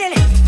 silly.